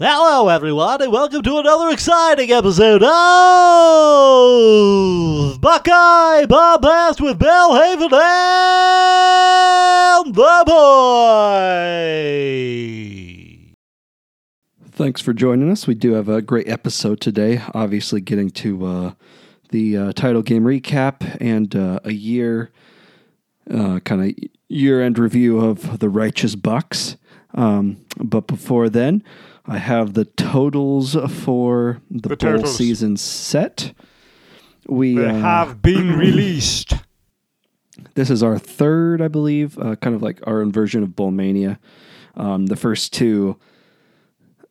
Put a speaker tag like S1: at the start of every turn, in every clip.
S1: Hello, everyone, and welcome to another exciting episode of Buckeye Bombast with Belhaven and the Boy.
S2: Thanks for joining us. We do have a great episode today. Obviously, getting to uh, the uh, title game recap and uh, a year uh, kind of year end review of the Righteous Bucks. Um, but before then, I have the totals for the,
S1: The
S2: bowl season set. We
S1: They
S2: uh,
S1: have been released.
S2: this is our third, I believe, uh, kind of like our own version of Bowl Mania. Um, the first two,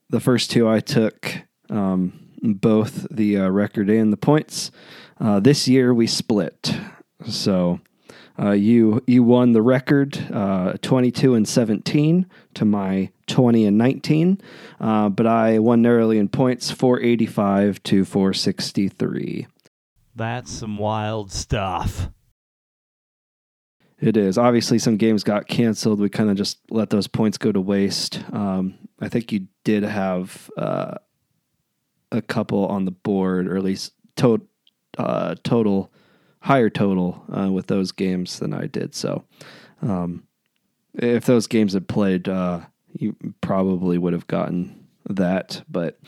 S2: the first two I took um, both the uh, record and the points. Uh, this year we split, so uh, you you won the record, uh, twenty two and seventeen to my twenty and nineteen, uh, but I won narrowly in points, four eighty five to four sixty three.
S1: That's some wild stuff.
S2: It is. Obviously, some games got canceled. We kind of just let those points go to waste. Um, I think you did have uh, a couple on the board, or at least to- uh, total, higher total uh, with those games than I did. So, um, if those games had played, uh, you probably would have gotten that. But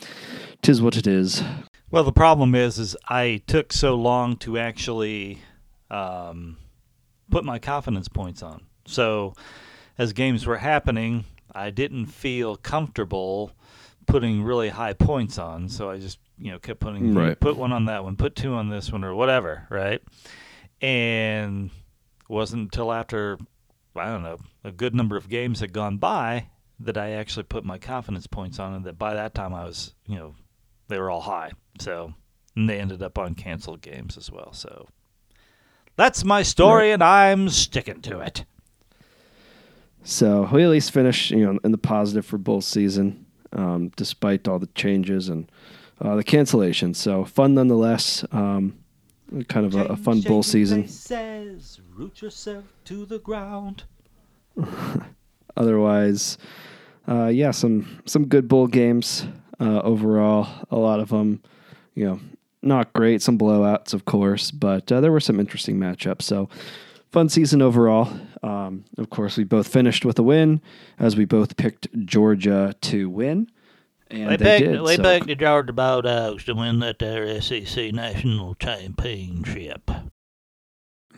S2: tis what it is.
S1: Well, the problem is, is I took so long to actually um, put my confidence points on. So, as games were happening, I didn't feel comfortable putting really high points on. So I just, you know, kept putting
S2: Right.
S1: put one on that one, put two on this one, or whatever, right? And it wasn't until after I don't know a good number of games had gone by that I actually put my confidence points on, and that by that time I was, you know, they were all high. So, and they ended up on canceled games as well. So, that's my story, and I'm sticking to it.
S2: So we at least finished, you know, in the positive for bowl season, um, despite all the changes and uh, the cancellations. So fun nonetheless. Um, kind of a, a fun bull season.
S1: Says, root yourself to the ground.
S2: Otherwise, uh, yeah, some some good bull games uh, overall. A lot of them, you know, not great. Some blowouts, of course, but uh, there were some interesting matchups. So fun season overall. Um, of course, we both finished with a win, as we both picked Georgia to win. And
S1: They,
S2: they,
S1: picked,
S2: did.
S1: they
S2: so-
S1: picked the Georgia Bulldogs to win that there SEC national championship.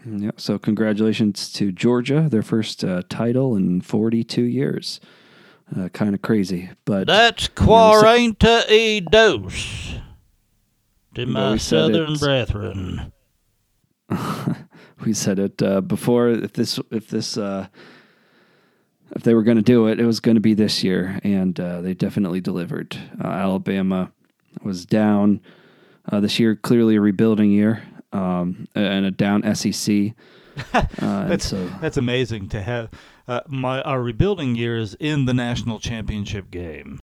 S2: Yeah, so congratulations to Georgia, their first uh, title in 42 years. Uh, kind of crazy, but
S1: That's quaranta e dose to my southern brethren.
S2: we said it uh, before. If this, if this, uh, if they were going to do it, it was going to be this year, and uh, they definitely delivered. Uh, Alabama was down uh, this year, clearly a rebuilding year, um, and a down SEC. Uh,
S1: That's
S2: so
S1: that's amazing to have uh, my our rebuilding years in the national championship game.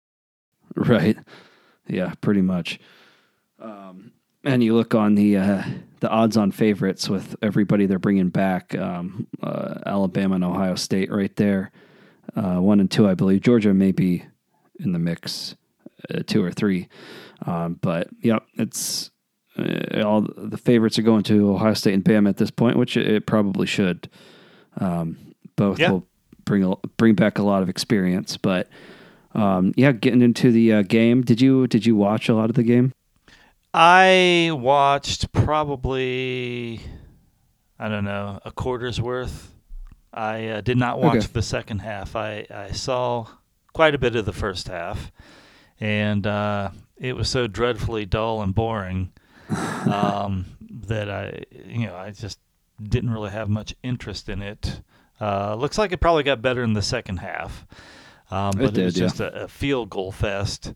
S2: Right. Yeah, pretty much. Um, and you look on the uh, the odds-on favorites with everybody they're bringing back, um, uh, Alabama and Ohio State right there, uh, one and two, I believe. Georgia may be in the mix, uh, two or three, um, but yep, it's uh, all the favorites are going to Ohio State and Bama at this point, which it, it probably should. Um, both
S1: Yeah.
S2: will bring a, bring back a lot of experience, but. Um, yeah, getting into the uh, game. Did you did you watch a lot of the game?
S1: I watched probably I don't know a quarter's worth. I uh, did not watch
S2: Okay.
S1: the second half. I I saw quite a bit of the first half, and uh, it was so dreadfully dull and boring um, that I you know I just didn't really have much interest in it. Uh, looks like it probably got better in the second half, um, but it,
S2: did,
S1: was
S2: yeah.
S1: just a, a field goal fest.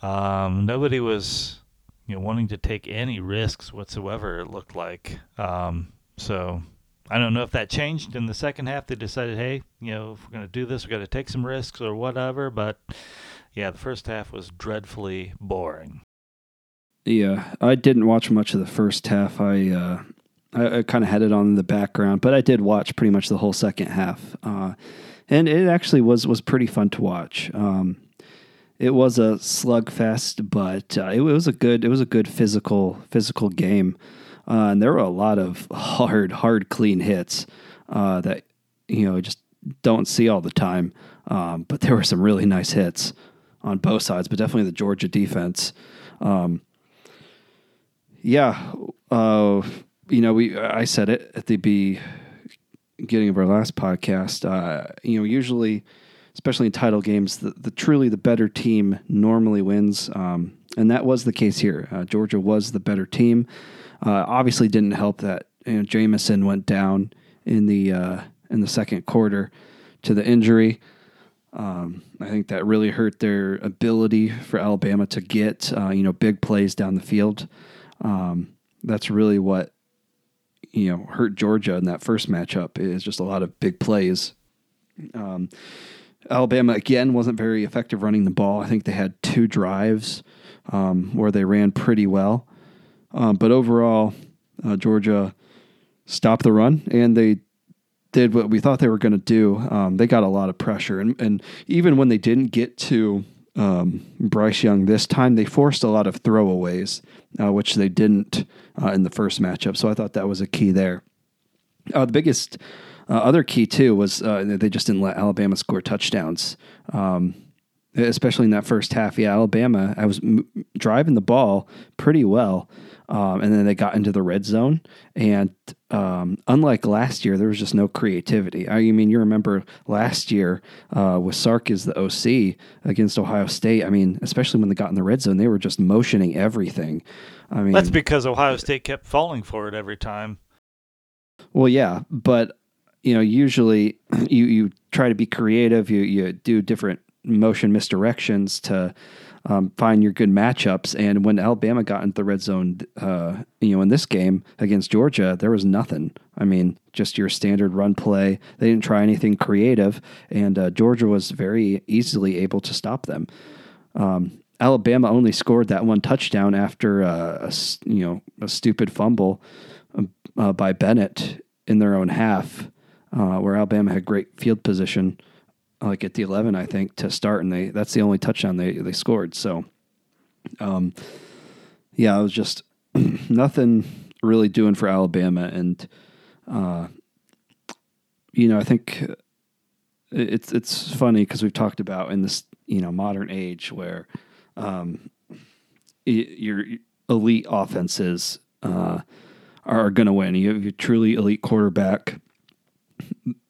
S1: Um, nobody was you know wanting to take any risks whatsoever. It looked like um, so. I don't know if that changed in the second half. They decided, hey, you know, if we're going to do this, we've got to take some risks or whatever. But yeah, the first half was dreadfully boring.
S2: Yeah, I didn't watch much of the first half. I uh, I, I kind of had it on in the background, but I did watch pretty much the whole second half, uh, and it actually was was pretty fun to watch. Um, it was a slugfest, but uh, it, was a good it was a good physical physical game, uh, and there were a lot of hard hard clean hits uh, that you know just don't see all the time. Um, but there were some really nice hits on both sides, but definitely the Georgia defense. Um, yeah, uh, you know, we I said it at the beginning of our last podcast. Uh, you know, usually especially in title games, the, the truly the better team normally wins, um, and that was the case here. Uh, Georgia was the better team. Uh, obviously, didn't help that you know, Jameson went down in the uh, in the second quarter to the injury. Um, I think that really hurt their ability for Alabama to get uh, you know big plays down the field. Um, that's really what you know hurt Georgia in that first matchup is just a lot of big plays. Um, Alabama again wasn't very effective running the ball. I think they had two drives um, where they ran pretty well, um, but overall, uh, Georgia stopped the run and they did what we thought they were going to do. Um, they got a lot of pressure, and and even when they didn't get to um, Bryce Young this time, they forced a lot of throwaways, uh, which they didn't uh, in the first matchup. So I thought that was a key there. Uh, the biggest uh, other key too was uh, they just didn't let Alabama score touchdowns, um, especially in that first half. Yeah, Alabama, I was m- driving the ball pretty well, um, and then they got into the red zone. And um, unlike last year, there was just no creativity. I mean, you remember last year uh, with Sark as the OC against Ohio State. I mean, especially when they got in the red zone, they were just motioning everything. I mean,
S1: that's because Ohio State kept falling for it every time.
S2: Well, yeah, but you know, usually you you try to be creative. You you do different motion misdirections to um, find your good matchups. And when Alabama got into the red zone, uh, you know, in this game against Georgia, there was nothing. I mean, just your standard run play. They didn't try anything creative, and uh, Georgia was very easily able to stop them. Um, Alabama only scored that one touchdown after uh, a you know a stupid fumble um, uh, by Bennett in their own half uh, where Alabama had great field position, like at the 11, I think, to start, and they that's the only touchdown they they scored. So, um, yeah, it was just nothing really doing for Alabama, and uh, you know, I think it's it's funny because we've talked about in this you know modern age where um, your elite offenses uh, are going to win. You have a truly elite quarterback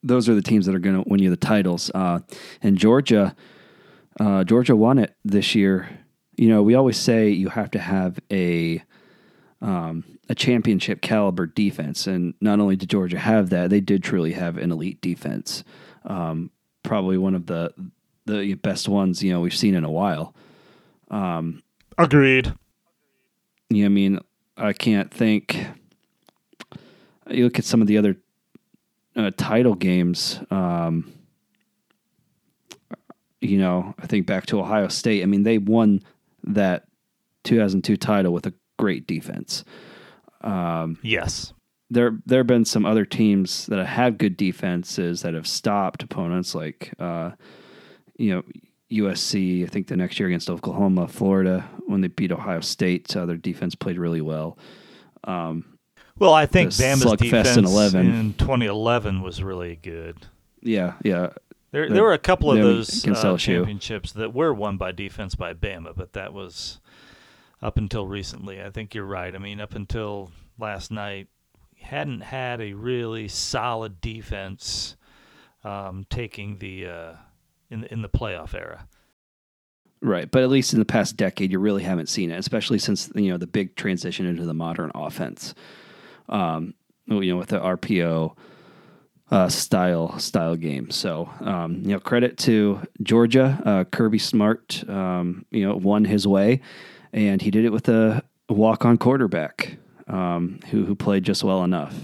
S2: those are the teams that are going to win you the titles. Uh, and Georgia, uh, Georgia won it this year. You know, we always say you have to have a um, a championship caliber defense, and not only did Georgia have that, they did truly have an elite defense. Um, probably one of the the best ones you know we've seen in a while.
S1: Um, Agreed.
S2: Yeah, I mean, I can't think. You look at some of the other uh, title games, um, you know, I think back to Ohio State. I mean, they won that 2002 title with a great defense.
S1: Um, yes.
S2: There, there have been some other teams that have had good defenses that have stopped opponents, like, uh, you know, USC. I think the next year against Oklahoma, Florida, when they beat Ohio State, uh, their defense played really well. Um,
S1: well, I think Bama's defense in, 11. in 2011 was really good.
S2: Yeah, yeah.
S1: There, there were a couple of those uh, championships that were won by defense by Bama, but that was up until recently. I think you're right. I mean, up until last night, hadn't had a really solid defense um, taking the uh, in in the playoff era.
S2: Right, but at least in the past decade, you really haven't seen it, especially since you know the big transition into the modern offense um, you know, with the RPO uh, style style game. So um, you know, credit to Georgia, uh, Kirby Smart, um, you know, won his way, and he did it with a walk on quarterback um, who who played just well enough.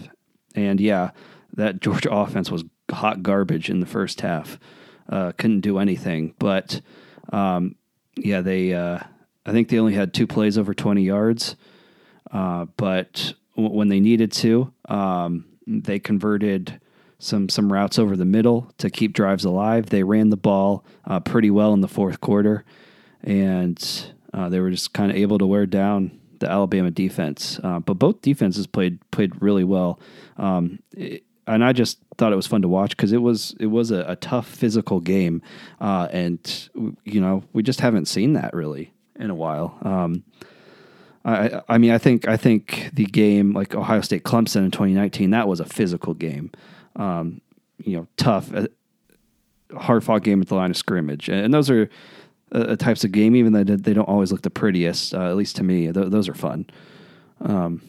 S2: And yeah, that Georgia offense was hot garbage in the first half. Uh, couldn't do anything, but um, yeah, they. Uh, I think they only had two plays over twenty yards, uh, but when they needed to. Um, they converted some some routes over the middle to keep drives alive. They ran the ball uh, pretty well in the fourth quarter, and uh, they were just kind of able to wear down the Alabama defense. Uh, but both defenses played played really well, um, it, and I just thought it was fun to watch because it was it was a, a tough physical game, uh, and you know we just haven't seen that really in a while. Um, I, I mean, I think I think the game like Ohio State Clemson in 2019 that was a physical game, um, you know, tough, uh, hard fought game at the line of scrimmage, and those are uh, types of game. Even though they don't always look the prettiest, uh, at least to me, th- those are fun. Um,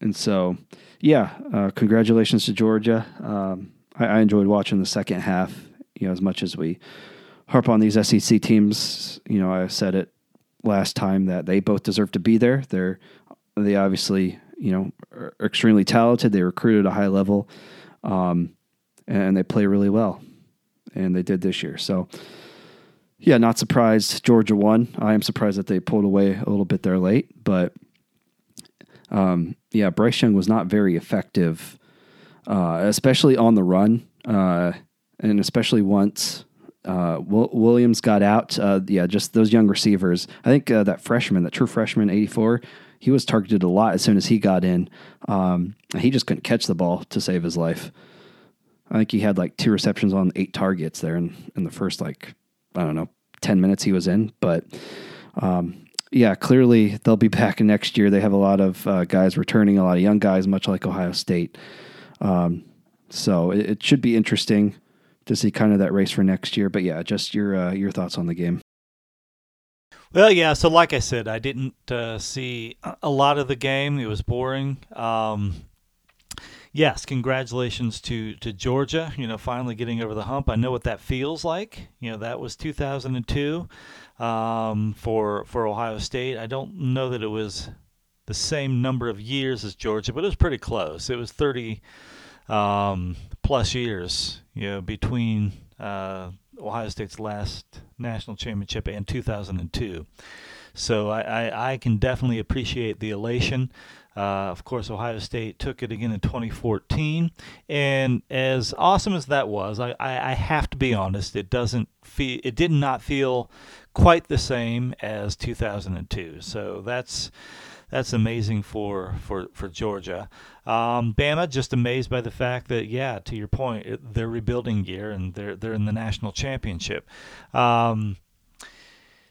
S2: and so, yeah, uh, congratulations to Georgia. Um, I, I enjoyed watching the second half. You know, as much as we harp on these SEC teams, you know, I said it last time that they both deserve to be there. They're they obviously you know are extremely talented. They recruited at a high level, um, and they play really well, and they did this year. So. Yeah, not surprised. Georgia won. I am surprised that they pulled away a little bit there late, but um, yeah, Bryce Young was not very effective, uh, especially on the run, uh, and especially once uh, Williams got out. Uh, yeah, just those young receivers. I think uh, that freshman, that true freshman, eighty four, he was targeted a lot as soon as he got in. Um, he just couldn't catch the ball to save his life. I think he had like two receptions on eight targets there in, in the first like I don't know ten minutes he was in. But um, yeah, clearly they'll be back next year. They have a lot of uh, guys returning, a lot of young guys, much like Ohio State. Um, so it, it should be interesting to see kind of that race for next year. But yeah, just your uh, your thoughts on the game.
S1: Well, yeah. So, like I said, I didn't uh, see a lot of the game. It was boring. Um, yes, congratulations to to Georgia. You know, finally getting over the hump. I know what that feels like. You know, that was 2002 um, for for Ohio State. I don't know that it was the same number of years as Georgia, but it was pretty close. It was 30 um, plus years, you know, between uh, Ohio State's last national championship and 2002. So I, I, I can definitely appreciate the elation. Uh, of course, Ohio State took it again in 2014, and as awesome as that was, I, I, I have to be honest, it doesn't feel, it did not feel quite the same as 2002. So that's that's amazing for for for Georgia. Um, Bama just amazed by the fact that yeah, to your point, they're rebuilding gear and they're they're in the national championship. Um,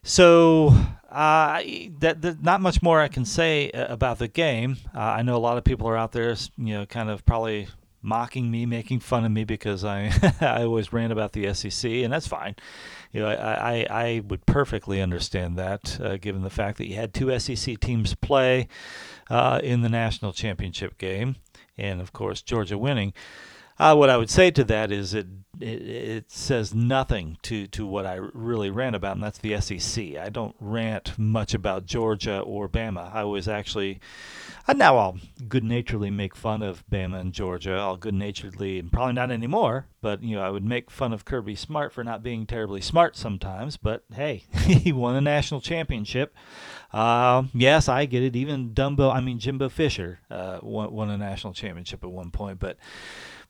S1: so uh, that, that, not much more I can say uh, about the game. Uh, I know a lot of people are out there, you know, kind of probably mocking me, making fun of me because I I always rant about the SEC, and that's fine. You know, I I, I would perfectly understand that, uh, given the fact that you had two SEC teams play uh, in the national championship game, and of course Georgia winning. Uh, what I would say to that is it, it, it says nothing to to what I really rant about, and that's the SEC. I don't rant much about Georgia or Bama. I was actually uh, now I'll good naturedly make fun of Bama and Georgia. I'll good naturedly, and probably not anymore, but you know I would make fun of Kirby Smart for not being terribly smart sometimes. But hey, he won a national championship. Uh, yes, I get it. Even Dumbo, I mean Jimbo Fisher, uh, won, won a national championship at one point, but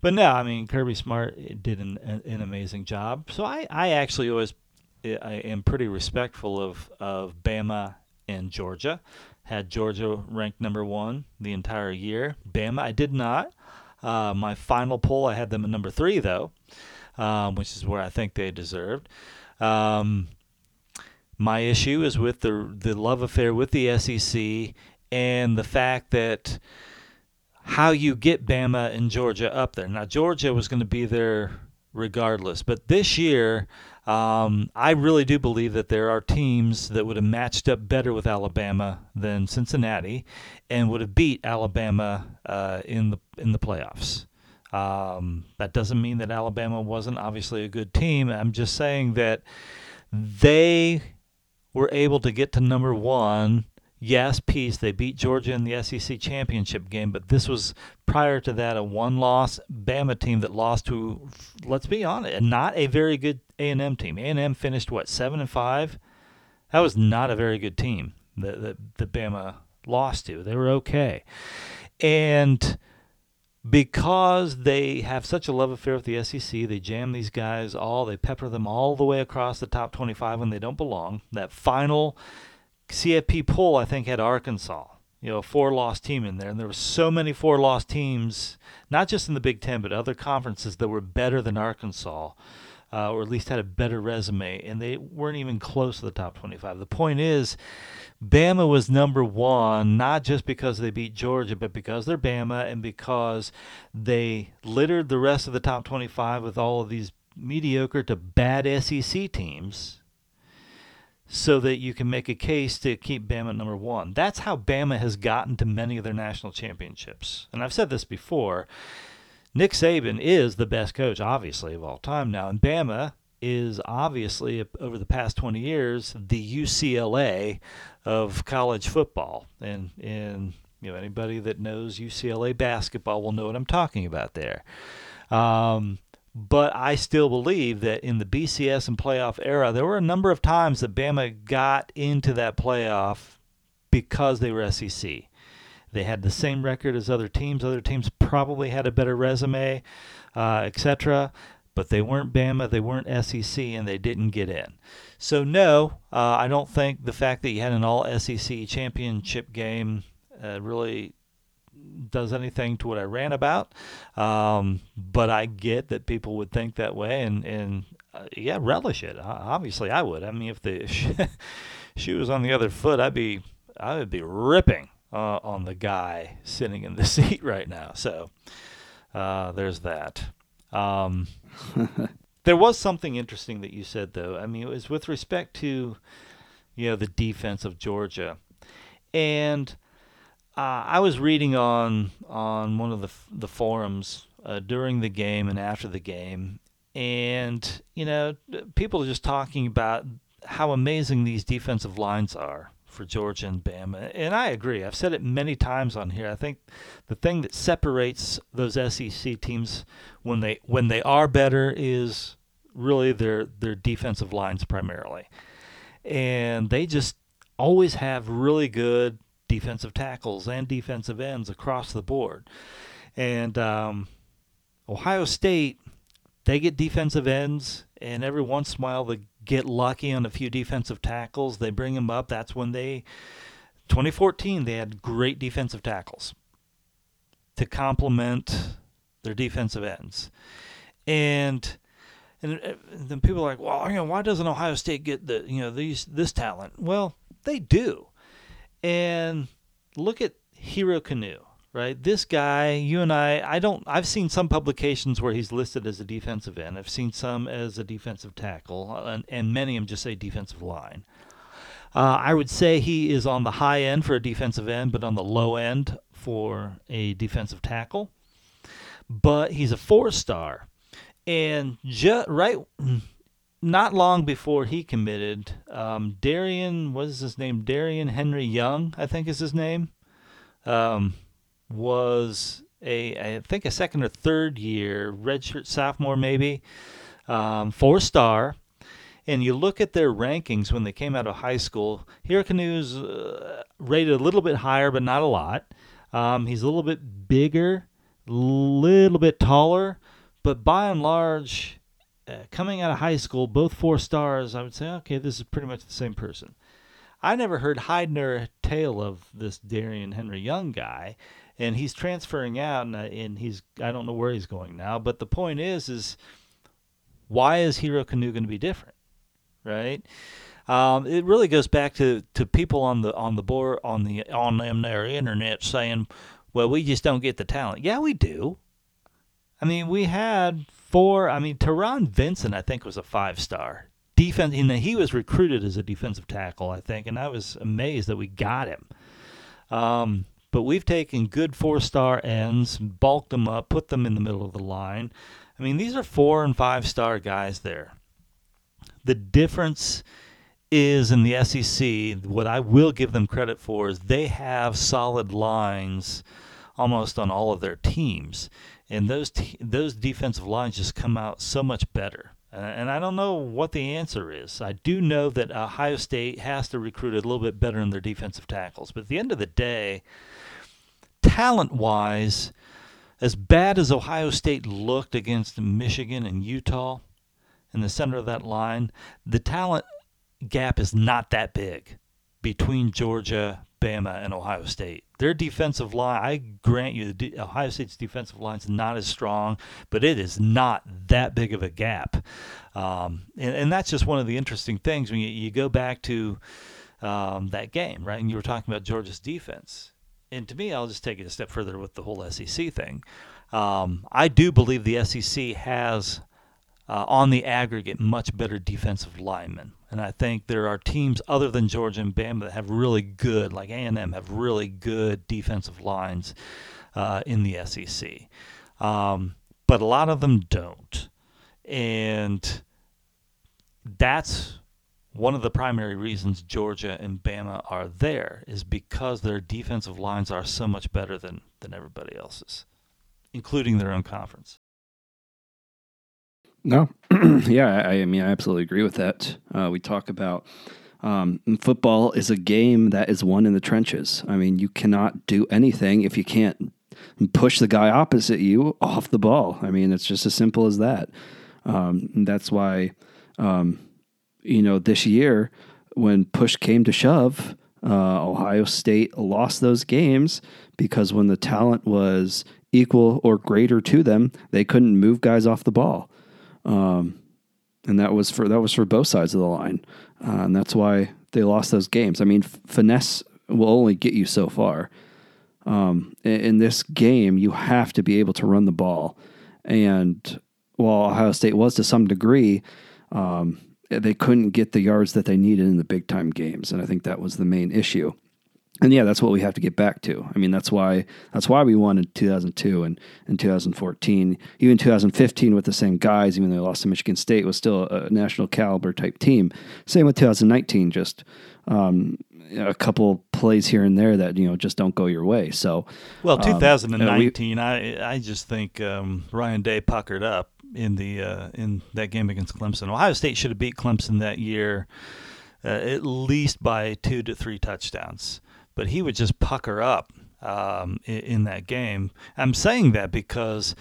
S1: but no, I mean Kirby Smart did an, an amazing job. So I, I actually always I am pretty respectful of of Bama and Georgia. Had Georgia ranked number one the entire year. Bama, I did not. Uh, my final poll, I had them at number three though, um, which is where I think they deserved. Um, my issue is with the the love affair with the SEC and the fact that how you get Bama and Georgia up there. Now, Georgia was going to be there regardless, but this year, um, I really do believe that there are teams that would have matched up better with Alabama than Cincinnati, and would have beat Alabama uh, in the in the playoffs. Um, that doesn't mean that Alabama wasn't obviously a good team. I'm just saying that they were able to get to number one yes, peace. They beat Georgia in the SEC championship game, but this was prior to that a one-loss Bama team that lost to, let's be honest, not a very good A&M team. A&M finished what seven and five. That was not a very good team that that, that Bama lost to. They were okay, and because they have such a love affair with the SEC, they jam these guys all, they pepper them all the way across the top 25 when they don't belong. That final CFP poll, I think, had Arkansas, you know, a four-loss team in there, and there were so many four-loss teams, not just in the Big Ten, but other conferences that were better than Arkansas. Uh, or at least had a better resume, and they weren't even close to the top 25. The point is, Bama was number one, not just because they beat Georgia, but because they're Bama and because they littered the rest of the top 25 with all of these mediocre to bad SEC teams so that you can make a case to keep Bama number one. That's how Bama has gotten to many of their national championships. And I've said this before. Nick Saban is the best coach, obviously, of all time now. And Bama is obviously over the past 20 years the UCLA of college football, and and you know anybody that knows UCLA basketball will know what I'm talking about there. Um, but I still believe that in the BCS and playoff era, there were a number of times that Bama got into that playoff because they were SEC. They had the same record as other teams. Other teams probably had a better resume, uh, etc but they weren't Bama, they weren't SEC, and they didn't get in. So, no, uh, I don't think the fact that you had an all SEC championship game uh, really does anything to what I ran about. Um, but I get that people would think that way, and, and uh, yeah, relish it. obviously, I would. I mean, if the shoe was on the other foot, I'd be I would be ripping uh, on the guy sitting in the seat right now. So uh, there's that. Um, there was something interesting that you said, though. I mean, it was with respect to, you know, the defense of Georgia, and uh, I was reading on on one of the the forums uh, during the game and after the game, and you know, people are just talking about how amazing these defensive lines are for Georgia and Bama. And I agree. I've said it many times on here. I think the thing that separates those SEC teams when they when they are better is really their their defensive lines primarily. And they just always have really good defensive tackles and defensive ends across the board. And um, Ohio State, they get defensive ends, and every once in a while they get lucky on a few defensive tackles. They bring them up. That's when they, 2014, they had great defensive tackles to complement their defensive ends. And and uh, then people are like, well, you know, why doesn't Ohio State get the you know these this talent? Well, they do. And look at Hero Kanu right? This guy, you and I, I don't, I've seen some publications where he's listed as a defensive end. I've seen some as a defensive tackle, and, and many of them just say defensive line. Uh, I would say he is on the high end for a defensive end, but on the low end for a defensive tackle. But he's a four star. And just right, not long before he committed, um, Darrion, what is his name? Darrion Henry Young, I think is his name. Um, was a I think a second or third year redshirt sophomore maybe, um, four star. And you look at their rankings when they came out of high school. Kanu's uh, rated a little bit higher, but not a lot. Um, he's a little bit bigger, little bit taller, but by and large, uh, coming out of high school, both four stars, I would say, okay, this is pretty much the same person. I never heard hide nor tail of this Darrion Henry Young guy and he's transferring out, and, uh, and he's I don't know where he's going now. But the point is, is why is Hero Kanu going to be different, right? Um, it really goes back to, to people on the on the board on the on them their internet saying, "Well, we just don't get the talent." Yeah, we do. I mean, we had four. I mean, Taron Vincent, I think, was a five star defense. And he was recruited as a defensive tackle, I think, and I was amazed that we got him. Um, but we've taken good four star ends, bulked them up, put them in the middle of the line. I mean, these are four and five star guys there. The difference is in the SEC, what I will give them credit for is they have solid lines almost on all of their teams. And those te- those defensive lines just come out so much better. and I don't know what the answer is. I do know that Ohio State has to recruit a little bit better in their defensive tackles. But at the end of the day, talent wise, as bad as Ohio State looked against Michigan and Utah in the center of that line, the talent gap is not that big between Georgia, Bama, and Ohio State. Their defensive line, I grant you, the Ohio State's defensive line is not as strong, but it is not that big of a gap. Um, and, and, that's just one of the interesting things when you, you go back to um, that game, right? And you were talking about Georgia's defense. And to me, I'll just take it a step further with the whole SEC thing. Um, I do believe the SEC has, uh, on the aggregate, much better defensive linemen. And I think there are teams other than Georgia and Bama that have really good, like A&M, have really good defensive lines uh, in the SEC. Um, but a lot of them don't. And that's one of the primary reasons Georgia and Bama are there is because their defensive lines are so much better than, than everybody else's, including their own conference.
S2: No, yeah, I, I, mean, I absolutely agree with that. Uh, we talk about um, football is a game that is won in the trenches. I mean, you cannot do anything if you can't push the guy opposite you off the ball. I mean, it's just as simple as that. Um, that's why, um, you know, this year when push came to shove, uh, Ohio State lost those games because when the talent was equal or greater to them, they couldn't move guys off the ball. Um, and that was for that was for both sides of the line, uh, and that's why they lost those games. I mean, f- finesse will only get you so far. Um, in, in, this game, you have to be able to run the ball, and while Ohio State was to some degree, um, they couldn't get the yards that they needed in the big time games, and I think that was the main issue and yeah, that's what we have to get back to. I mean, that's why that's why we won in 2002 and in 2014, even 2015 with the same guys. Even though they lost to Michigan State, was still a national caliber type team. Same with 2019, just um, a couple plays here and there that you know just don't go your way. So,
S1: well, 2019, um, we, I I just think um, Ryan Day puckered up in the uh, in that game against Clemson. Ohio State should have beat Clemson that year. Uh, at least by two to three touchdowns but he would just pucker up um, in, in, that game. I'm saying that because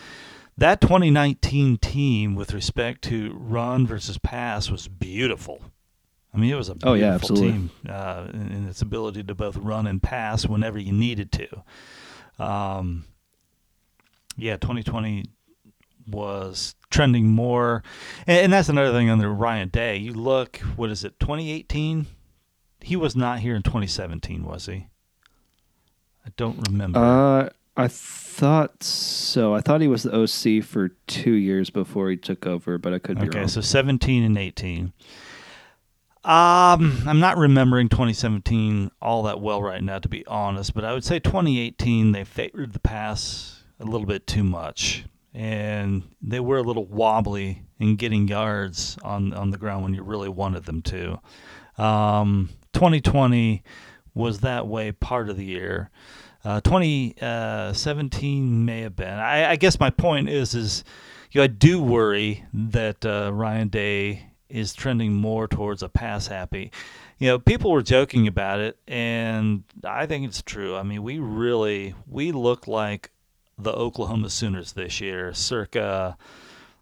S1: that 2019 team, with respect to run versus pass, was beautiful. I mean, it was a beautiful oh, yeah, absolutely. team uh, in, in, its ability to both run and pass whenever you needed to. Um, yeah, 2020 was trending more, and, and that's another thing under Ryan Day. You look, what is it, 2018? he was not here in 2017, was he? I don't remember.
S2: Uh, I thought so. I thought he was the OC for two years before he took over, but I could be
S1: okay,
S2: wrong.
S1: Okay, so 17 and 18. Um, I'm not remembering 2017 all that well right now, to be honest. But I would say 2018 they favored the pass a little bit too much, and they were a little wobbly in getting yards on on the ground when you really wanted them to. Um, 2020 was that way part of the year. Uh, 2017 uh, may have been. I, I, guess my point is, is you know, I do worry that uh, Ryan Day is trending more towards a pass happy. You know, people were joking about it, and I think it's true. I mean, we really we look like the Oklahoma Sooners this year, circa,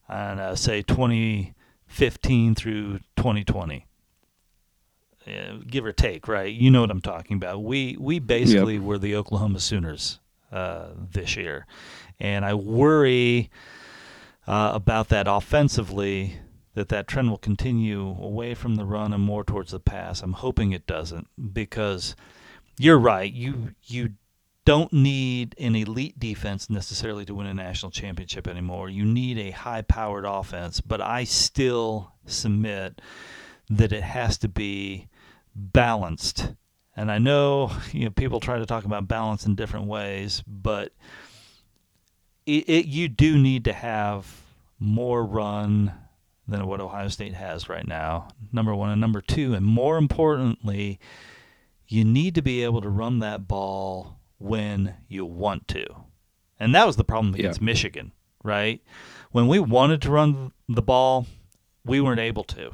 S1: I don't know, say 2015 through 2020. Uh, give or take, right? You know what I'm talking about. We we basically yep. were the Oklahoma Sooners uh, this year, and I worry uh, about that offensively. That that trend will continue away from the run and more towards the pass. I'm hoping it doesn't because you're right. You you don't need an elite defense necessarily to win a national championship anymore. You need a high powered offense, but I still submit that it has to be balanced. And I know you know people try to talk about balance in different ways, but it, it, you do need to have more run than what Ohio State has right now. Number one and number two, and more importantly, you need to be able to run that ball when you want to. And that was the problem against yeah. Michigan, right? When we wanted to run the ball, we weren't able to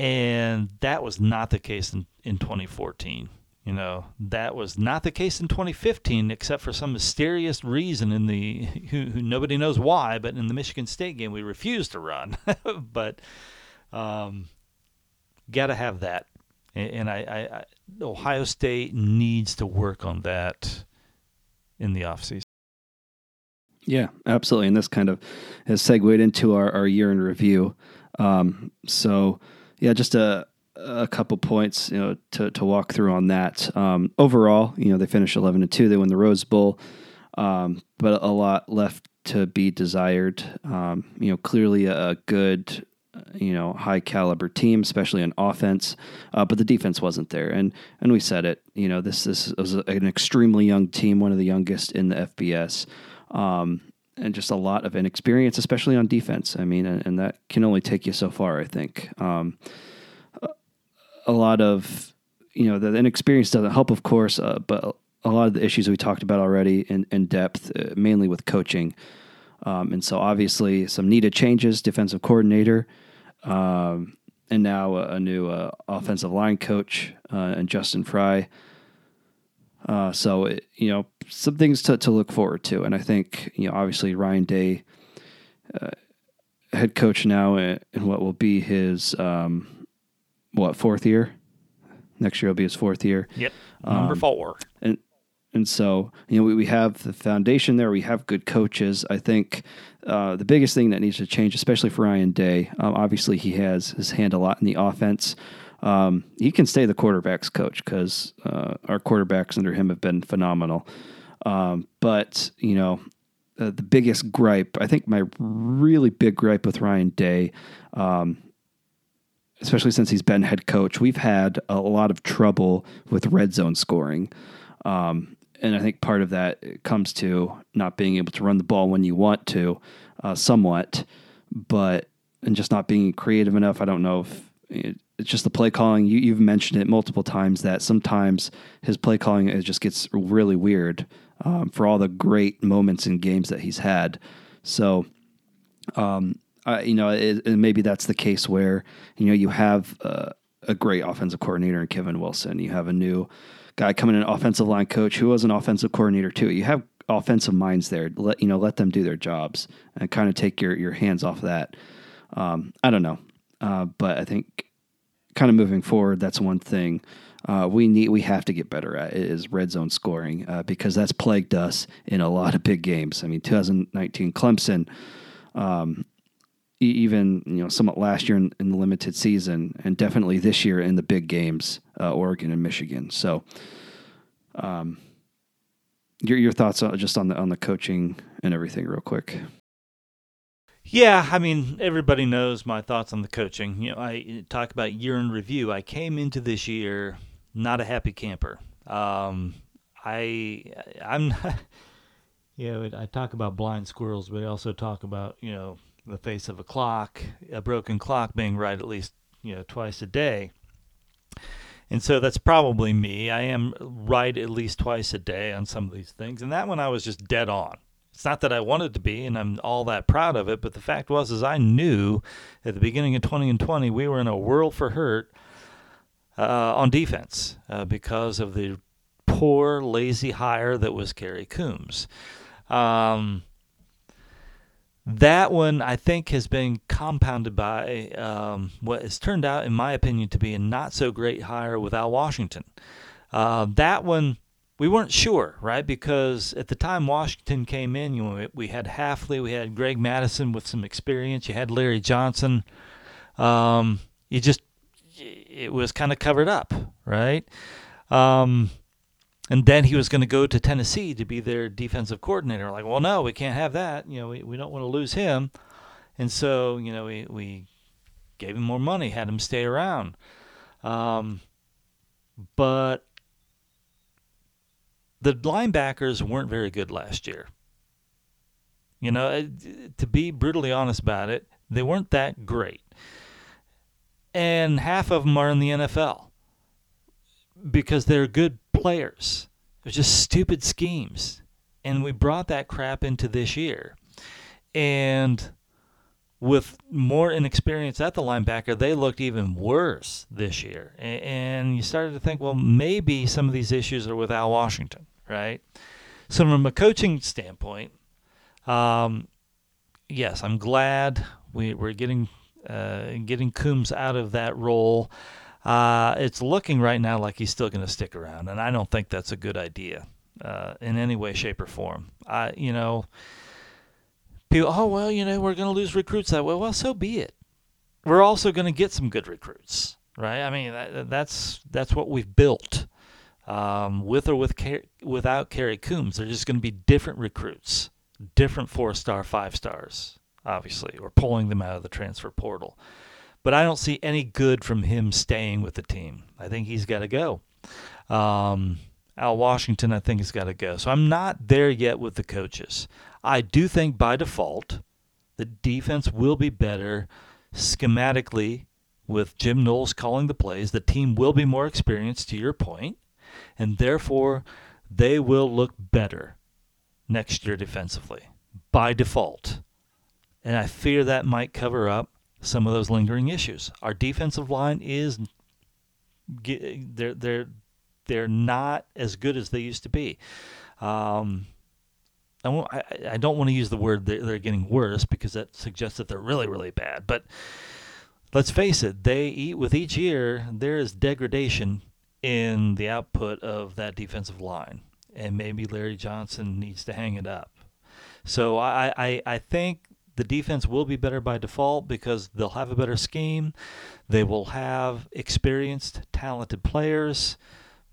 S1: and that was not the case in, in 2014. You know, that was not the case in 2015, except for some mysterious reason in the who, who nobody knows why, but in the Michigan State game we refused to run. but um, got to have that, and, and I, I, I, Ohio State needs to work on that in the offseason.
S2: Yeah, absolutely. And this kind of has segued into our, our year in review. Um, so, yeah, just a, a couple points, you know, to, to walk through on that. Um, overall, you know, they finished 11 and 2. They won the Rose Bowl, um, but a lot left to be desired. Um, you know, clearly a good, you know, high caliber team, especially in offense, uh, but the defense wasn't there. And and we said it. You know, this this was an extremely young team, one of the youngest in the FBS. Um, and just a lot of inexperience, especially on defense. I mean, and, and that can only take you so far, I think. Um, a lot of, you know, the inexperience doesn't help, of course, uh, but a lot of the issues we talked about already in, in depth, uh, mainly with coaching. Um, and so obviously some needed changes, defensive coordinator, um, and now a, a new uh, offensive line coach uh, and Justin Frye. Uh, so it, you know some things to, to look forward to, and I think you know obviously Ryan Day, uh, head coach now in, in, what will be his um, what fourth year. Next year will be his fourth year.
S1: Yep, number um, four.
S2: And and so you know we, we have the foundation there. We have good coaches. I think uh, the biggest thing that needs to change, especially for Ryan Day, um, obviously he has his hand a lot in the offense. Um, he can stay the quarterbacks coach because uh, our quarterbacks under him have been phenomenal. Um, but you know, uh, the biggest gripe, I think, my really big gripe with Ryan Day, um, especially since he's been head coach, we've had a lot of trouble with red zone scoring. Um, and I think part of that comes to not being able to run the ball when you want to, uh, somewhat, but and just not being creative enough. I don't know if it, it's just the play calling. You, have mentioned it multiple times that sometimes his play calling it just gets really weird um, for all the great moments in games that he's had. So, um, I, you know, it, maybe that's the case where you know you have uh, a great offensive coordinator in Kevin Wilson. You have a new guy coming in, offensive line coach who was an offensive coordinator too. You have offensive minds there. Let you know, let them do their jobs and kind of take your your hands off that. Um, I don't know. Uh, but I think kind of moving forward, that's one thing uh, we need we have to get better at is red zone scoring uh, because that's plagued us in a lot of big games. I mean, 2019 Clemson, um, even you know somewhat last year in, in, the limited season, and definitely this year in the big games, uh, Oregon and Michigan. So, um, your your thoughts just on the on the coaching and everything, real quick.
S1: Yeah, I mean, everybody knows my thoughts on the coaching. You know, I talk about year in review. I came into this year not a happy camper. Um, I I'm not, you know, I talk about blind squirrels, but I also talk about you know the face of a clock, a broken clock being right at least you know twice a day. And so that's probably me. I am right at least twice a day on some of these things. And that one I was just dead on. It's not that I wanted to be, and I'm all that proud of it. But the fact was, is I knew at the beginning of 20 and 20 we were in a world for hurt uh, on defense uh, because of the poor, lazy hire that was Kerry Coombs. Um, that one, I think, has been compounded by um, what has turned out, in my opinion, to be a not so great hire with Al Washington. Uh, that one we weren't sure, right? Because at the time Washington came in, you know, we had Hafley, we had Greg Mattison with some experience, you had Larry Johnson. Um, you just it was kind of covered up, right? Um, and then he was going to go to Tennessee to be their defensive coordinator. Like, well, no, we can't have that. You know, we, we don't want to lose him. And so, you know, we, we gave him more money, had him stay around. Um, but the linebackers weren't very good last year. You know, to be brutally honest about it, they weren't that great. And half of them are in the NFL because they're good players. They're just stupid schemes. And we brought that crap into this year. And with more inexperience at the linebacker, they looked even worse this year. And you started to think, well, maybe some of these issues are with Al Washington, right? So, from a coaching standpoint, um, yes, I'm glad we, we're getting uh, getting Coombs out of that role. Uh, it's looking right now like he's still going to stick around, and I don't think that's a good idea uh, in any way, shape, or form. I, you know, people, oh well, you know, we're going to lose recruits that way. Well, so be it. We're also going to get some good recruits, right? I mean, that, that's that's what we've built. Um, with or with without Kerry Coombs, they're just going to be different recruits, different four star, five stars, obviously, or pulling them out of the transfer portal. But I don't see any good from him staying with the team. I think he's got to go. Um, Al Washington, I think, has got to go. So I'm not there yet with the coaches. I do think by default, the defense will be better schematically with Jim Knowles calling the plays. The team will be more experienced, to your point, and therefore they will look better next year defensively by default. And I fear that might cover up some of those lingering issues. Our defensive line is they're they're they're not as good as they used to be. Um, I, I don't want to use the word they're, they're getting worse because that suggests that they're really really bad. But let's face it, they eat with each year. There is degradation in the output of that defensive line, and maybe Larry Johnson needs to hang it up. So I, I, I think the defense will be better by default because they'll have a better scheme. They will have experienced, talented players,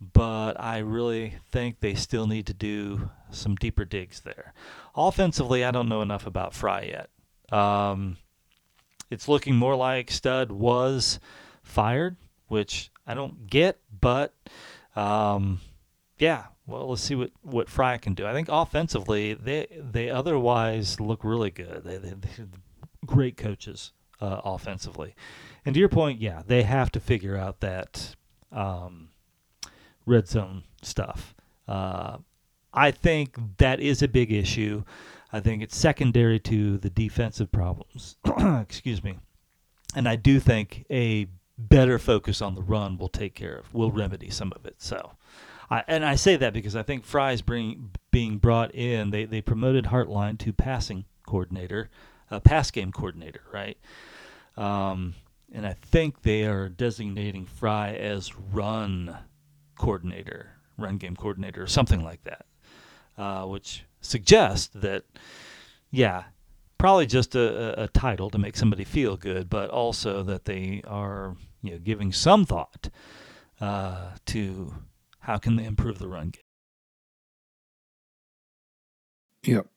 S1: but I really think they still need to do some deeper digs there. Offensively, I don't know enough about Frye yet. Um, it's looking more like Stud was fired, which I don't get, but um, yeah, well, let's see what, what Frye can do. I think offensively, they they otherwise look really good. They, they, they're great coaches uh, offensively. And to your point, yeah, they have to figure out that um, red zone stuff. Uh, I think that is a big issue. I think it's secondary to the defensive problems. Excuse me. And I do think a better focus on the run will take care of, will remedy some of it. So I, and I say that because I think Frye's bring, being brought in. They they promoted Hartline to passing coordinator, uh, pass game coordinator, right? Um, and I think they are designating Frye as run coordinator, run game coordinator, or something like that, uh, which suggests that, yeah, probably just a, a, title to make somebody feel good, but also that they are you know giving some thought uh, to how can they improve the run game?
S2: Yep.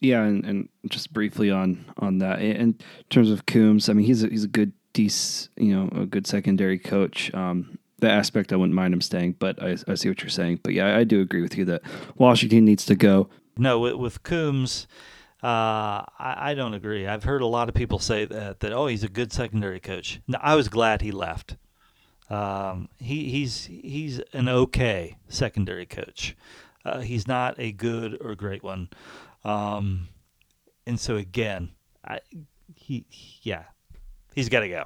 S2: Yeah, and, and just briefly on on that, in terms of Coombs, I mean he's a, he's a good, decent, you know, a good secondary coach. Um, the aspect I wouldn't mind him staying, but I, I see what you're saying. But yeah, I do agree with you that Washington needs to go.
S1: No, with, with Coombs, uh, I, I, don't agree. I've heard a lot of people say that that oh he's a good secondary coach. No, I was glad he left. Um, he, he's he's an okay secondary coach. Uh, he's not a good or great one. Um, and so again, I, he yeah, he's got to go.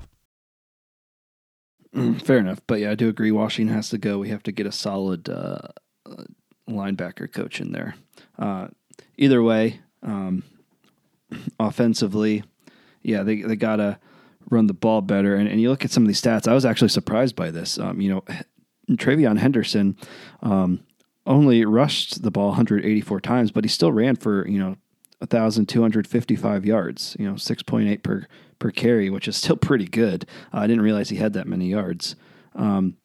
S2: Mm, fair enough, but yeah, I do agree. Washington has to go. We have to get a solid uh, linebacker coach in there. Uh, either way, um, offensively, yeah, they they gotta run the ball better. And, and you look at some of these stats, I was actually surprised by this. Um, you know, TreVeyon Henderson um, only rushed the ball 184 times, but he still ran for, you know, 1,255 yards, you know, 6.8 per, per carry, which is still pretty good. Uh, I didn't realize he had that many yards. Um,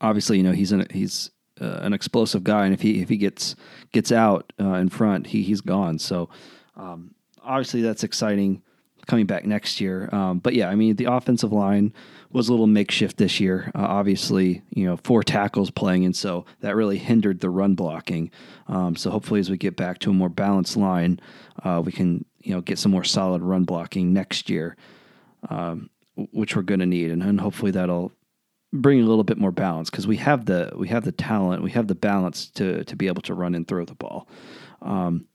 S2: obviously, you know, he's an, he's uh, an explosive guy, and if he if he gets gets out uh, in front, he he's gone. So um, obviously, that's exciting coming back next year. Um, but yeah, I mean, the offensive line was a little makeshift this year. Uh, obviously, you know, four tackles playing, and so that really hindered the run blocking. Um, so hopefully, as we get back to a more balanced line, uh, we can you know get some more solid run blocking next year, um, which we're going to need, and, and hopefully that'll bring a little bit more balance because we have the we have the talent, we have the balance to to be able to run and throw the ball. Um,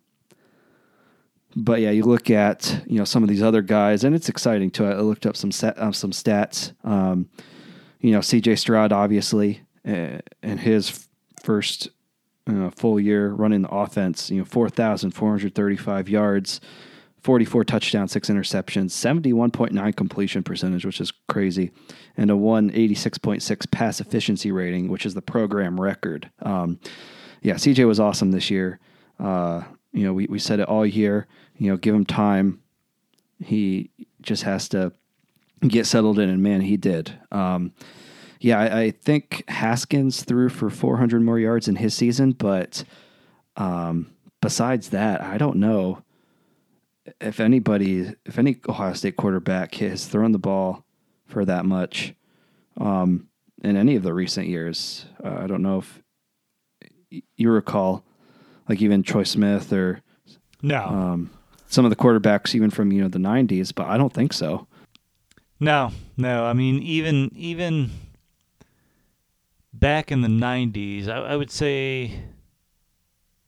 S2: but yeah, you look at you know some of these other guys, and it's exciting too. I looked up some set, uh, some stats. Um, you know, C.J. Stroud, obviously, in his first uh, full year running the offense, you know, four thousand four hundred thirty-five yards, forty-four touchdowns, six interceptions, seventy-one point nine completion percentage, which is crazy, and a one eighty-six point six pass efficiency rating, which is the program record. Um, yeah, CJ was awesome this year. Uh, you know, we, we said it all year. You know, give him time. He just has to get settled in, and man, he did. Um, yeah, I, I, think Haskins threw for 400 more yards in his season, but um, besides that, I don't know if anybody, if any Ohio State quarterback has thrown the ball for that much um, in any of the recent years. Uh, I don't know if you recall like even Troy Smith or
S1: no
S2: um, some of the quarterbacks even from you know the '90s, but I don't think so.
S1: No, no. I mean, even even back in the '90s, I, I would say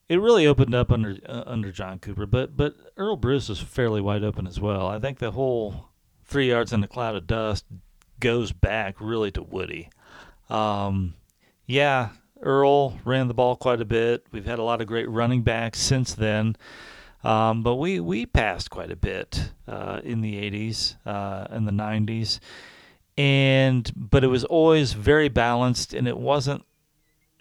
S1: it really opened up under uh, under John Cooper, but but Earle Bruce was fairly wide open as well. I think the whole three yards in a cloud of dust goes back really to Woody. Um, yeah, Earl ran the ball quite a bit. We've had a lot of great running backs since then. Um, but we, we passed quite a bit uh, in the 80s uh, and the 90s. And but it was always very balanced and it wasn't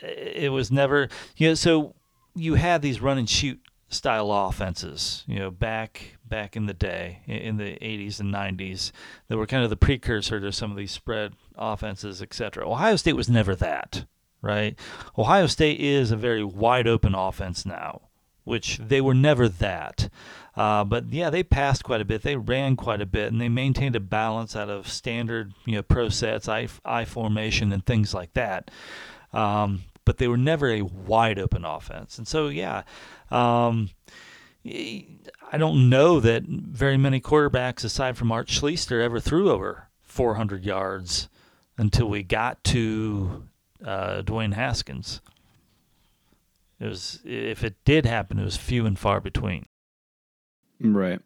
S1: it was never you know so you had these run and shoot style offenses, you know, back back in the day in the 80s and 90s that were kind of the precursor to some of these spread offenses, etc. Ohio State was never that right? Ohio State is a very wide open offense now, which they were never that. Uh, but yeah, they passed quite a bit. They ran quite a bit, and they maintained a balance out of standard, you know, pro sets, I, formation, and things like that. Um, but they were never a wide open offense. And so, yeah, um, I don't know that very many quarterbacks, aside from Art Schlichter, ever threw over 400 yards until we got to uh, Dwayne Haskins. It was if it did happen, it was few and far between.
S2: Right.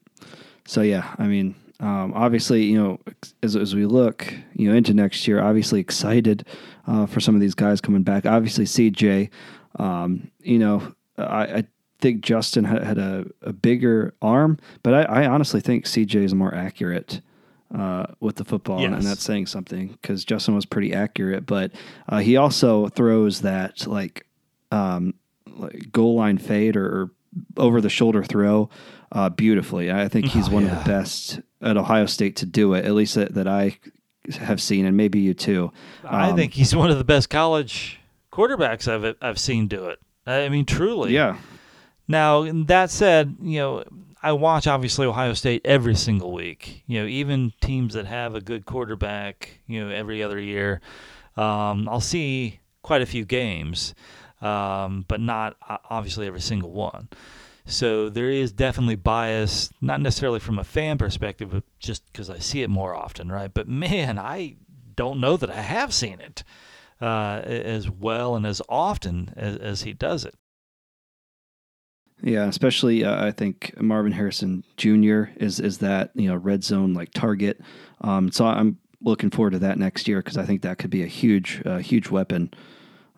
S2: So yeah, I mean, um, obviously, you know, as as we look, you know, into next year, obviously excited uh, for some of these guys coming back. Obviously, CJ, um, you know, I, I think Justin had, had a, a, bigger arm, but I, I honestly think CJ is more accurate uh, with the football, yes. and that's saying something because Justin was pretty accurate, but uh, he also throws that like, um, like goal line fade or, or over the shoulder throw uh, beautifully. I think he's oh, one yeah. of the best at Ohio State to do it, at least that, that I have seen, and maybe you too.
S1: Um, I think he's one of the best college quarterbacks I've I've seen do it. I mean, truly.
S2: Yeah.
S1: Now that said, you know I watch obviously Ohio State every single week. You know, even teams that have a good quarterback, you know, every other year, um, I'll see quite a few games, um, but not obviously every single one. So there is definitely bias, not necessarily from a fan perspective, but just because I see it more often, right? But man, I don't know that I have seen it uh, as well and as often as, as he does it.
S2: Yeah, especially uh, I think Marvin Harrison Jr. is is that you know red zone like target. Um, so I'm looking forward to that next year because I think that could be a huge uh, huge weapon,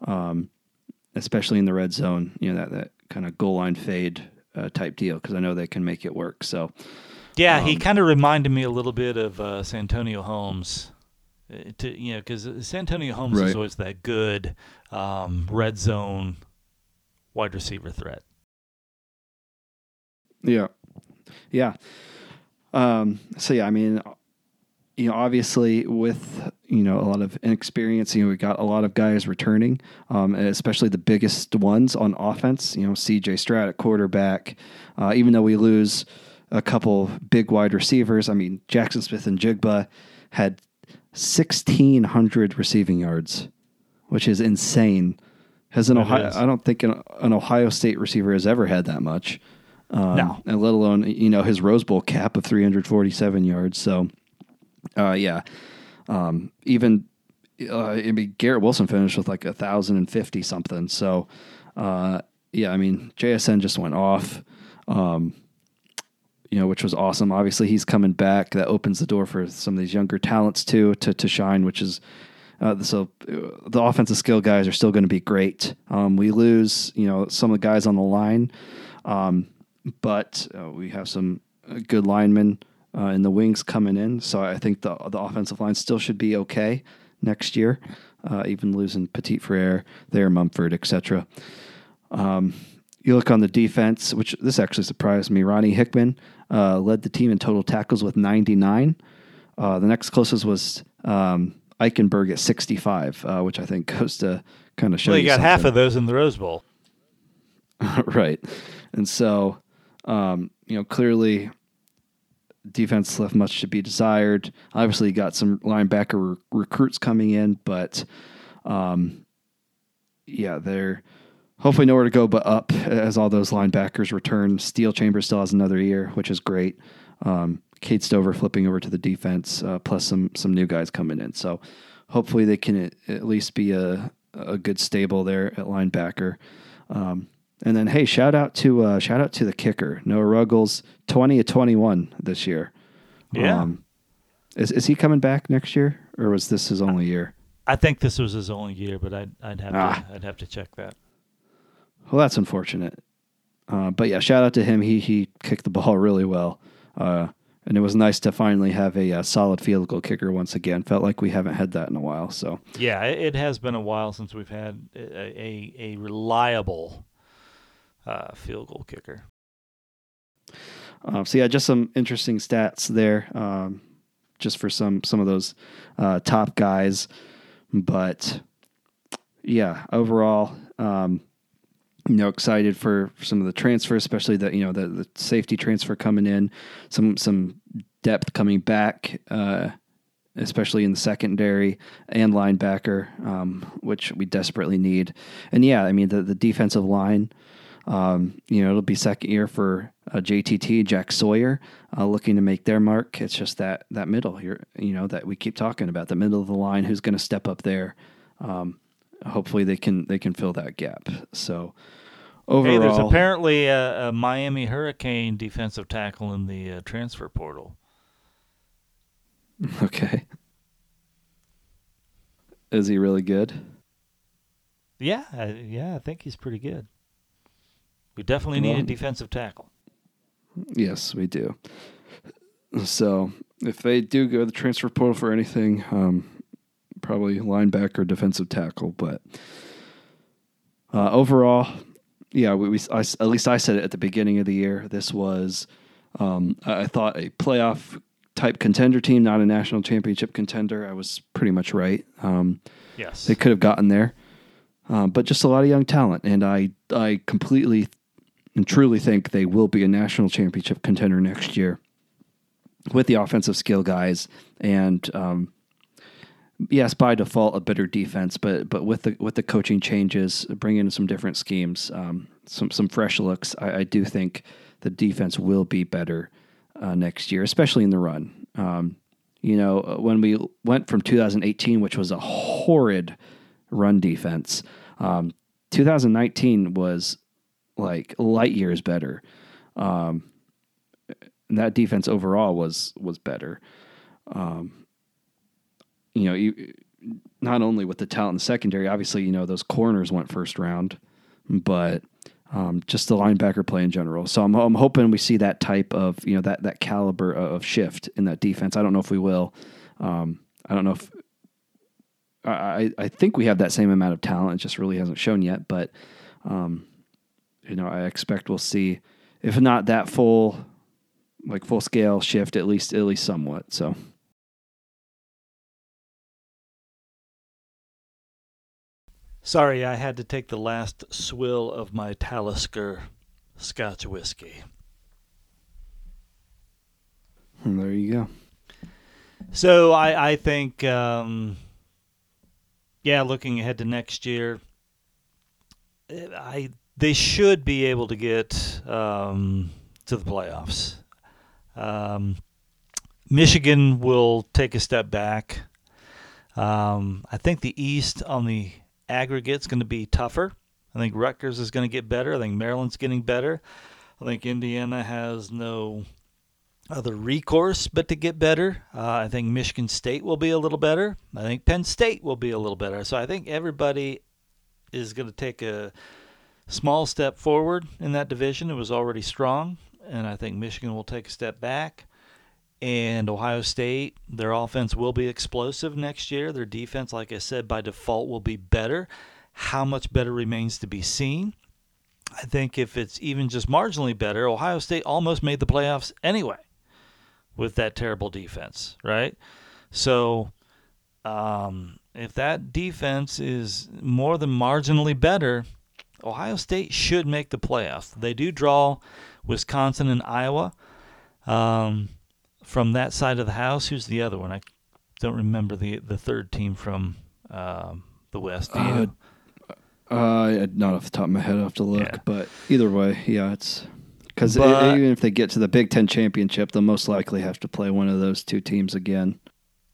S2: um, especially in the red zone. You know that that kind of goal line fade uh, type deal because I know they can make it work. So
S1: yeah, um, he kind of reminded me a little bit of uh, Santonio Holmes. Uh, to you know, because Santonio Holmes right. is always that good um, red zone wide receiver threat.
S2: Yeah. Yeah. Um, so yeah, I mean, you know, obviously with you know a lot of inexperience, you know, we got a lot of guys returning, um, especially the biggest ones on offense. You know, C.J. Stroud at quarterback. Uh, even though we lose a couple big wide receivers, I mean, Jaxon Smith-Njigba had sixteen hundred receiving yards, which is insane. Has an Ohio? I don't think an, an Ohio State receiver has ever had that much. Um, no. And let alone, you know, his Rose Bowl cap of 347 yards. So, uh, yeah. Um, even, uh, I mean, Garrett Wilson finished with like a thousand and fifty something. So, uh, yeah, I mean, JSN just went off. Um, you know, which was awesome. Obviously, he's coming back. That opens the door for some of these younger talents too to to shine, which is. Uh, so uh, the offensive skill guys are still going to be great. Um, we lose, you know, some of the guys on the line, um, but uh, we have some uh, good linemen uh, in the wings coming in. So I think the the offensive line still should be okay next year, uh, even losing Petit Frere, Thayer Munford, etc. Um, you look on the defense, which this actually surprised me. Ronnie Hickman uh, led the team in total tackles with 99. Uh, the next closest was um, Eichenberg at 65, uh, which I think goes to kind of show
S1: well, you,
S2: you
S1: got
S2: something.
S1: half of those in the Rose Bowl.
S2: right. And so, um, you know, clearly defense left much to be desired. Obviously, got some linebacker re- recruits coming in, but um, yeah, they're hopefully nowhere to go but up as all those linebackers return. Steele Chambers still has another year, which is great. Um, Cade Stover flipping over to the defense, uh, plus some some new guys coming in. So hopefully they can at least be a a good stable there at linebacker. Um, and then hey, shout out to uh, shout out to the kicker Noah Ruggles, twenty of twenty one this year.
S1: Yeah.
S2: Um, is is he coming back next year, or was this his only year?
S1: I think this was his only year, but I'd I'd have
S2: Ah.
S1: to I'd have to check that.
S2: Well, that's unfortunate. Uh, but yeah, shout out to him. He he kicked the ball really well, uh, and it was nice to finally have a, uh solid field goal kicker once again. Felt like we haven't had that in a while. So
S1: Yeah, it, it has been a while since we've had a a, a reliable uh, field goal kicker.
S2: Um, so yeah, just some interesting stats there, um, just for some some of those uh, top guys. But yeah, overall, um, you know, excited for some of the transfers, especially the you know the, the safety transfer coming in, some some depth coming back, uh, especially in the secondary and linebacker, um, which we desperately need. And yeah, I mean the the defensive line. Um, you know, it'll be second year for uh, JTT, Jack Sawyer, uh, looking to make their mark. It's just that that middle here, you know, that we keep talking about, the middle of the line. Who's going to step up there? Um, hopefully, they can they can fill that gap. So overall,
S1: Hey, there's apparently a, a Miami Hurricane defensive tackle in the uh, transfer portal.
S2: okay. Is he really good?
S1: Yeah, I, yeah, I think he's pretty good. We definitely need a defensive tackle.
S2: Yes, we do. So if they do go to the transfer portal for anything, um, probably linebacker, defensive tackle. But uh, overall, yeah, we, we I, at least I said it at the beginning of the year. This was, um, I I thought a playoff type contender team, not a national championship contender. I was pretty much right. Um,
S1: Yes.
S2: they could have gotten there, um, but just a lot of young talent, and I I completely and truly think they will be a national championship contender next year with the offensive skill guys and um, yes, by default a better defense, but but with the with the coaching changes, bring in some different schemes, um, some some fresh looks. I, I do think the defense will be better uh, next year, especially in the run. Um, you know, when we went from 2018, which was a horrid run defense, um, 2019 was like light years better. Um, that defense overall was was better. Um, you know, you not only with the talent in the secondary, obviously, you know those corners went first round, but um, just the linebacker play in general. So I'm, I'm hoping we see that type of you know that that caliber of shift in that defense. I don't know if we will. Um, I don't know if I I think we have that same amount of talent. It just really hasn't shown yet, but um, you know I expect we'll see if not that full like full scale shift at least at least somewhat. So.
S1: Sorry, I had to take the last swill of my Talisker Scotch whiskey.
S2: And there you go.
S1: So I, I think, um, yeah, looking ahead to next year, eh, I they should be able to get um, to the playoffs. Um, Michigan will take a step back. Um, I think the East on the aggregate is going to be tougher. I think Rutgers is going to get better. I think Maryland's getting better. I think Indiana has no other recourse but to get better. Uh, I think Michigan State will be a little better. I think Penn State will be a little better. So I think everybody is going to take a small step forward in that division. It was already strong, and I think Michigan will take a step back. And Ohio State, their offense will be explosive next year. Their defense, like I said, by default will be better. How much better remains to be seen. I think if it's even just marginally better, Ohio State almost made the playoffs anyway with that terrible defense, right? So um, if that defense is more than marginally better, Ohio State should make the playoffs. They do draw Wisconsin and Iowa. Um, from that side of the house, who's the other one? I don't remember the the third team from um, the West. Do you?
S2: Uh, uh, not off the top of my head, I have to look.
S1: Yeah.
S2: But either way, yeah, it's because even if they get to the Big Ten championship, they'll most likely have to play one of those two teams again.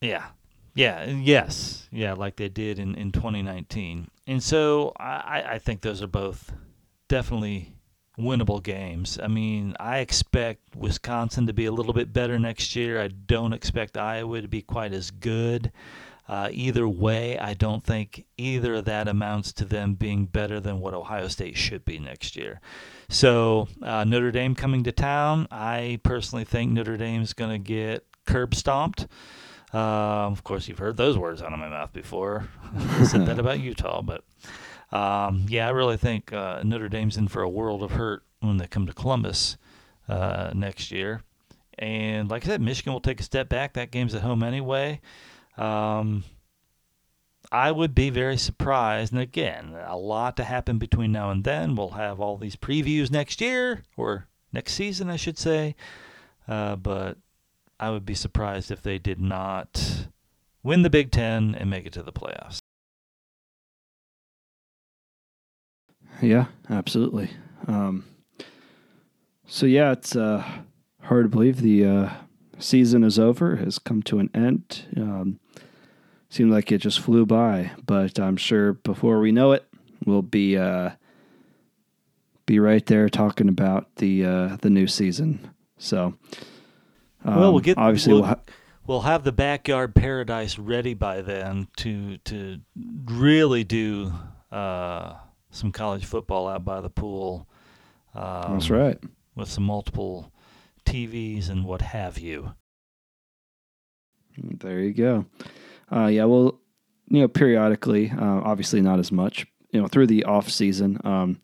S1: Yeah. Yeah. Yes. Yeah. Like they did in, in 2019. And so I, I think those are both definitely winnable games. I mean, I expect Wisconsin to be a little bit better next year. I don't expect Iowa to be quite as good. Uh, either way, I don't think either of that amounts to them being better than what Ohio State should be next year. So uh, Notre Dame coming to town, I personally think Notre Dame is going to get curb stomped. Uh, of course, you've heard those words out of my mouth before. I said that about Utah, but um, yeah, I really think uh, Notre Dame's in for a world of hurt when they come to Columbus uh, next year. And like I said, Michigan will take a step back. That game's at home anyway. Um, I would be very surprised. And again, a lot to happen between now and then. We'll have all these previews next year, or next season, I should say. Uh, but I would be surprised if they did not win the Big Ten and make it to the playoffs.
S2: Yeah, absolutely. Um, so yeah, it's uh, hard to believe the uh, season is over, has come to an end. Um, seemed like it just flew by, but I'm sure before we know it, we'll be uh, be right there talking about the uh, the new season. So, um,
S1: well, we'll get
S2: obviously
S1: we'll,
S2: we'll ha-
S1: we'll have the backyard paradise ready by then to to really do uh, some college football out by the pool. Um,
S2: that's right.
S1: With some multiple TVs and what have you.
S2: There you go. Uh, yeah, well, you know, periodically, uh, obviously not as much, you know, through the off season, um,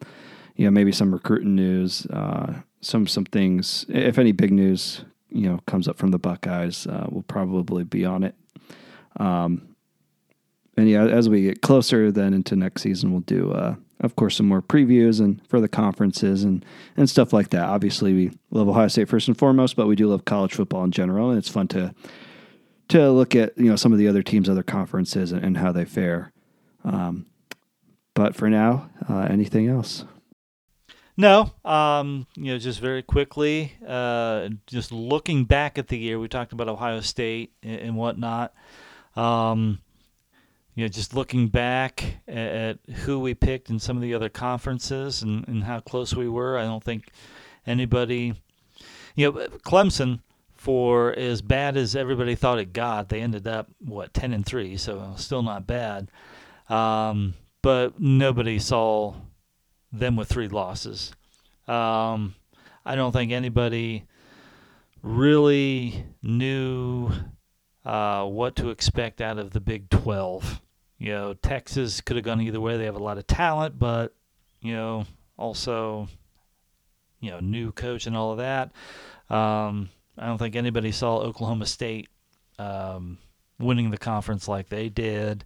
S2: you know, maybe some recruiting news, uh, some some things. If any big news, you know, comes up from the Buckeyes, uh, we'll probably be on it. Um, and yeah, as we get closer then into next season, we'll do, uh, of course, some more previews and for the conferences and and stuff like that. Obviously, we love Ohio State first and foremost, but we do love college football in general, and it's fun to to look at you know some of the other teams, other conferences, and, and how they fare. Um, but for now, uh, anything else?
S1: No, um, you know, just very quickly, uh, just looking back at the year, we talked about Ohio State and, and whatnot. Um, you know, just looking back at, at who we picked in some of the other conferences and, and how close we were, I don't think anybody, you know, Clemson, for as bad as everybody thought it got, they ended up what ten and three, so still not bad. Um, but nobody saw them with three losses. Um, I don't think anybody really knew uh, what to expect out of the Big 12. You know, Texas could have gone either way. They have a lot of talent, but, you know, also, you know, new coach and all of that. Um, I don't think anybody saw Oklahoma State um, winning the conference like they did.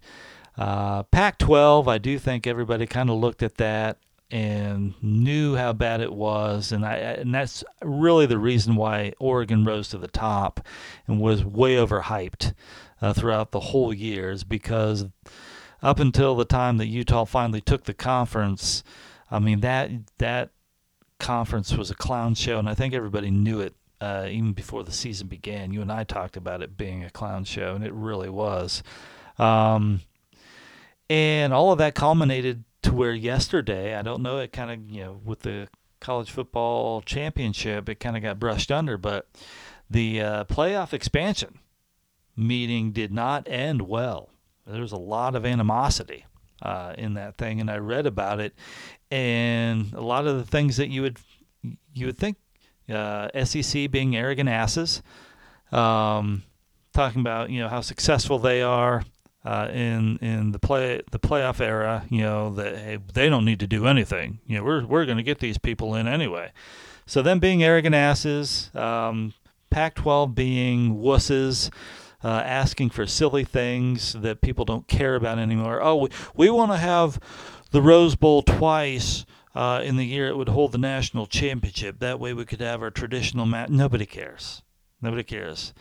S1: Uh, Pac 12, I do think everybody kind of looked at that and knew how bad it was, and I and that's really the reason why Oregon rose to the top and was way overhyped uh, throughout the whole year, is because up until the time that Utah finally took the conference, I mean that that conference was a clown show, and I think everybody knew it uh, even before the season began. You and I talked about it being a clown show, and it really was. Um, and all of that culminated to where yesterday, I don't know, it kind of, you know, with the college football championship, it kind of got brushed under, but the uh, playoff expansion meeting did not end well. There was a lot of animosity uh, in that thing, and I read about it, and a lot of the things that you would you would think uh, SEC being arrogant asses, um, talking about you know how successful they are uh, in in the play the playoff era. You know that hey, they don't need to do anything. You know we're we're going to get these people in anyway. So them being arrogant asses, um, Pac-12 being wusses. Uh, asking for silly things that people don't care about anymore. Oh, we, we want to have the Rose Bowl twice uh, in the year it would hold the national championship. That way we could have our traditional match. Nobody cares. Nobody cares.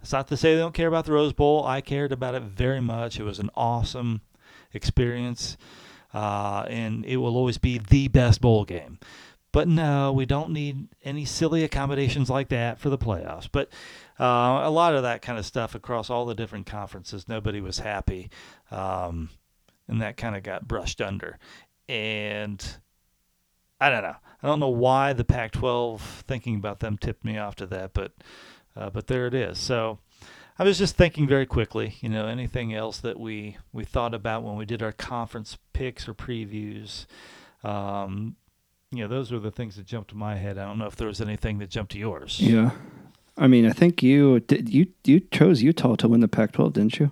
S1: It's not to say they don't care about the Rose Bowl. I cared about it very much. It was an awesome experience, uh, and it will always be the best bowl game. But no, we don't need any silly accommodations like that for the playoffs. But uh, a lot of that kind of stuff across all the different conferences, nobody was happy. Um, and that kind of got brushed under. And I don't know. I don't know why the Pac-12 thinking about them tipped me off to that, but uh, but there it is. So I was just thinking very quickly. You know, anything else that we we thought about when we did our conference picks or previews. Um, you know, those were the things that jumped to my head. I don't know if there was anything that jumped to yours.
S2: Yeah. I mean, I think you did. You you chose Utah to win the Pac-12, didn't you?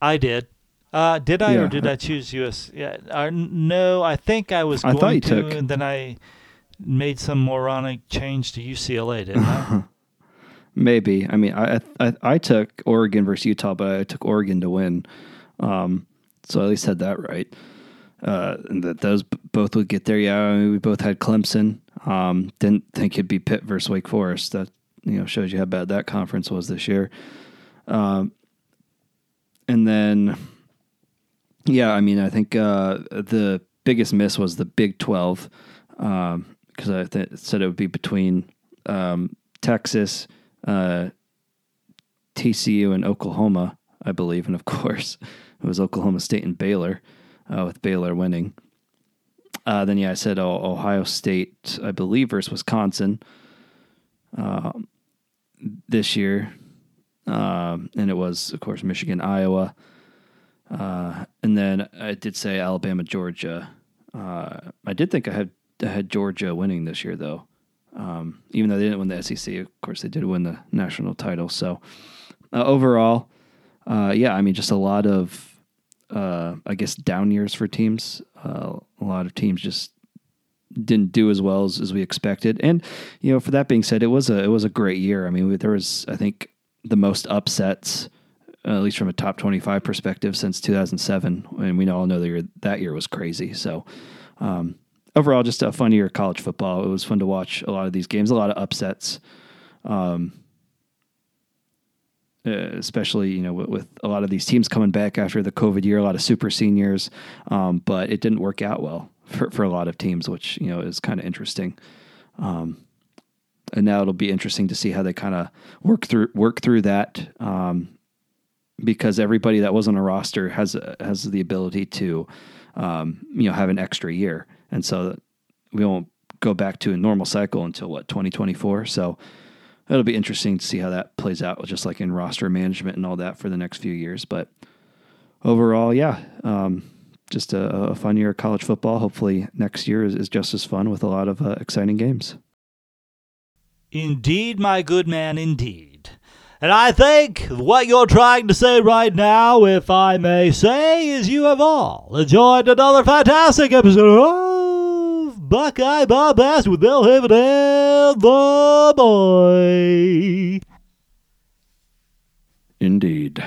S1: I did. Uh, did I
S2: Yeah.
S1: or did I choose US? Yeah, uh, no, I think I was
S2: I
S1: going
S2: thought you
S1: to,
S2: took-
S1: and then I made some moronic change to UCLA, didn't I?
S2: Maybe. I mean, I, I I took Oregon versus Utah, but I took Oregon to win. Um, so I at least had that right. Uh, and that those both would get there. Yeah, I mean, we both had Clemson. Um, didn't think it'd be Pitt versus Wake Forest. That you know shows you how bad that conference was this year. Um, and then, yeah, I mean, I think uh, the biggest miss was the Big Twelve because I th- said it would be between um, Texas, uh, TCU, and Oklahoma, I believe, and of course it was Oklahoma State and Baylor, uh, with Baylor winning. Uh, then yeah, I said oh, Ohio State, I believe, versus Wisconsin um, this year, um, and it was of course Michigan, Iowa, uh, and then I did say Alabama, Georgia. Uh, I did think I had I had Georgia winning this year though. Um, even though they didn't win the SEC, of course they did win the national title. So uh, overall, uh, yeah, I mean, just a lot of, uh, I guess, down years for teams. Uh, a lot of teams just didn't do as well as, as we expected. And you know, for that being said, it was a it was a great year. I mean, there was I think the most upsets, at least from a top twenty five perspective, since two thousand seven, and we all know that year that year was crazy. So. Um, overall, just a fun year of college football. It was fun to watch a lot of these games, a lot of upsets. Um, uh, especially you know with, with a lot of these teams coming back after the COVID year, a lot of super seniors, um, but it didn't work out well for, for a lot of teams, which you know is kind of interesting. Um, and now it'll be interesting to see how they kind of work through work through that um, because everybody that was on a roster has has the ability to um, you know have an extra year, and so we won't go back to a normal cycle until what 2024. So it'll be interesting to see how that plays out, just like in roster management and all that for the next few years. But overall, yeah, um, just a, a fun year of college football. Hopefully, next year is, is just as fun with a lot of uh, exciting games.
S1: Indeed, my good man, indeed. And I think what you're trying to say right now, if I may say, is you have all enjoyed another fantastic episode Buckeye Bombast with Belhaven and the boy.
S2: Indeed.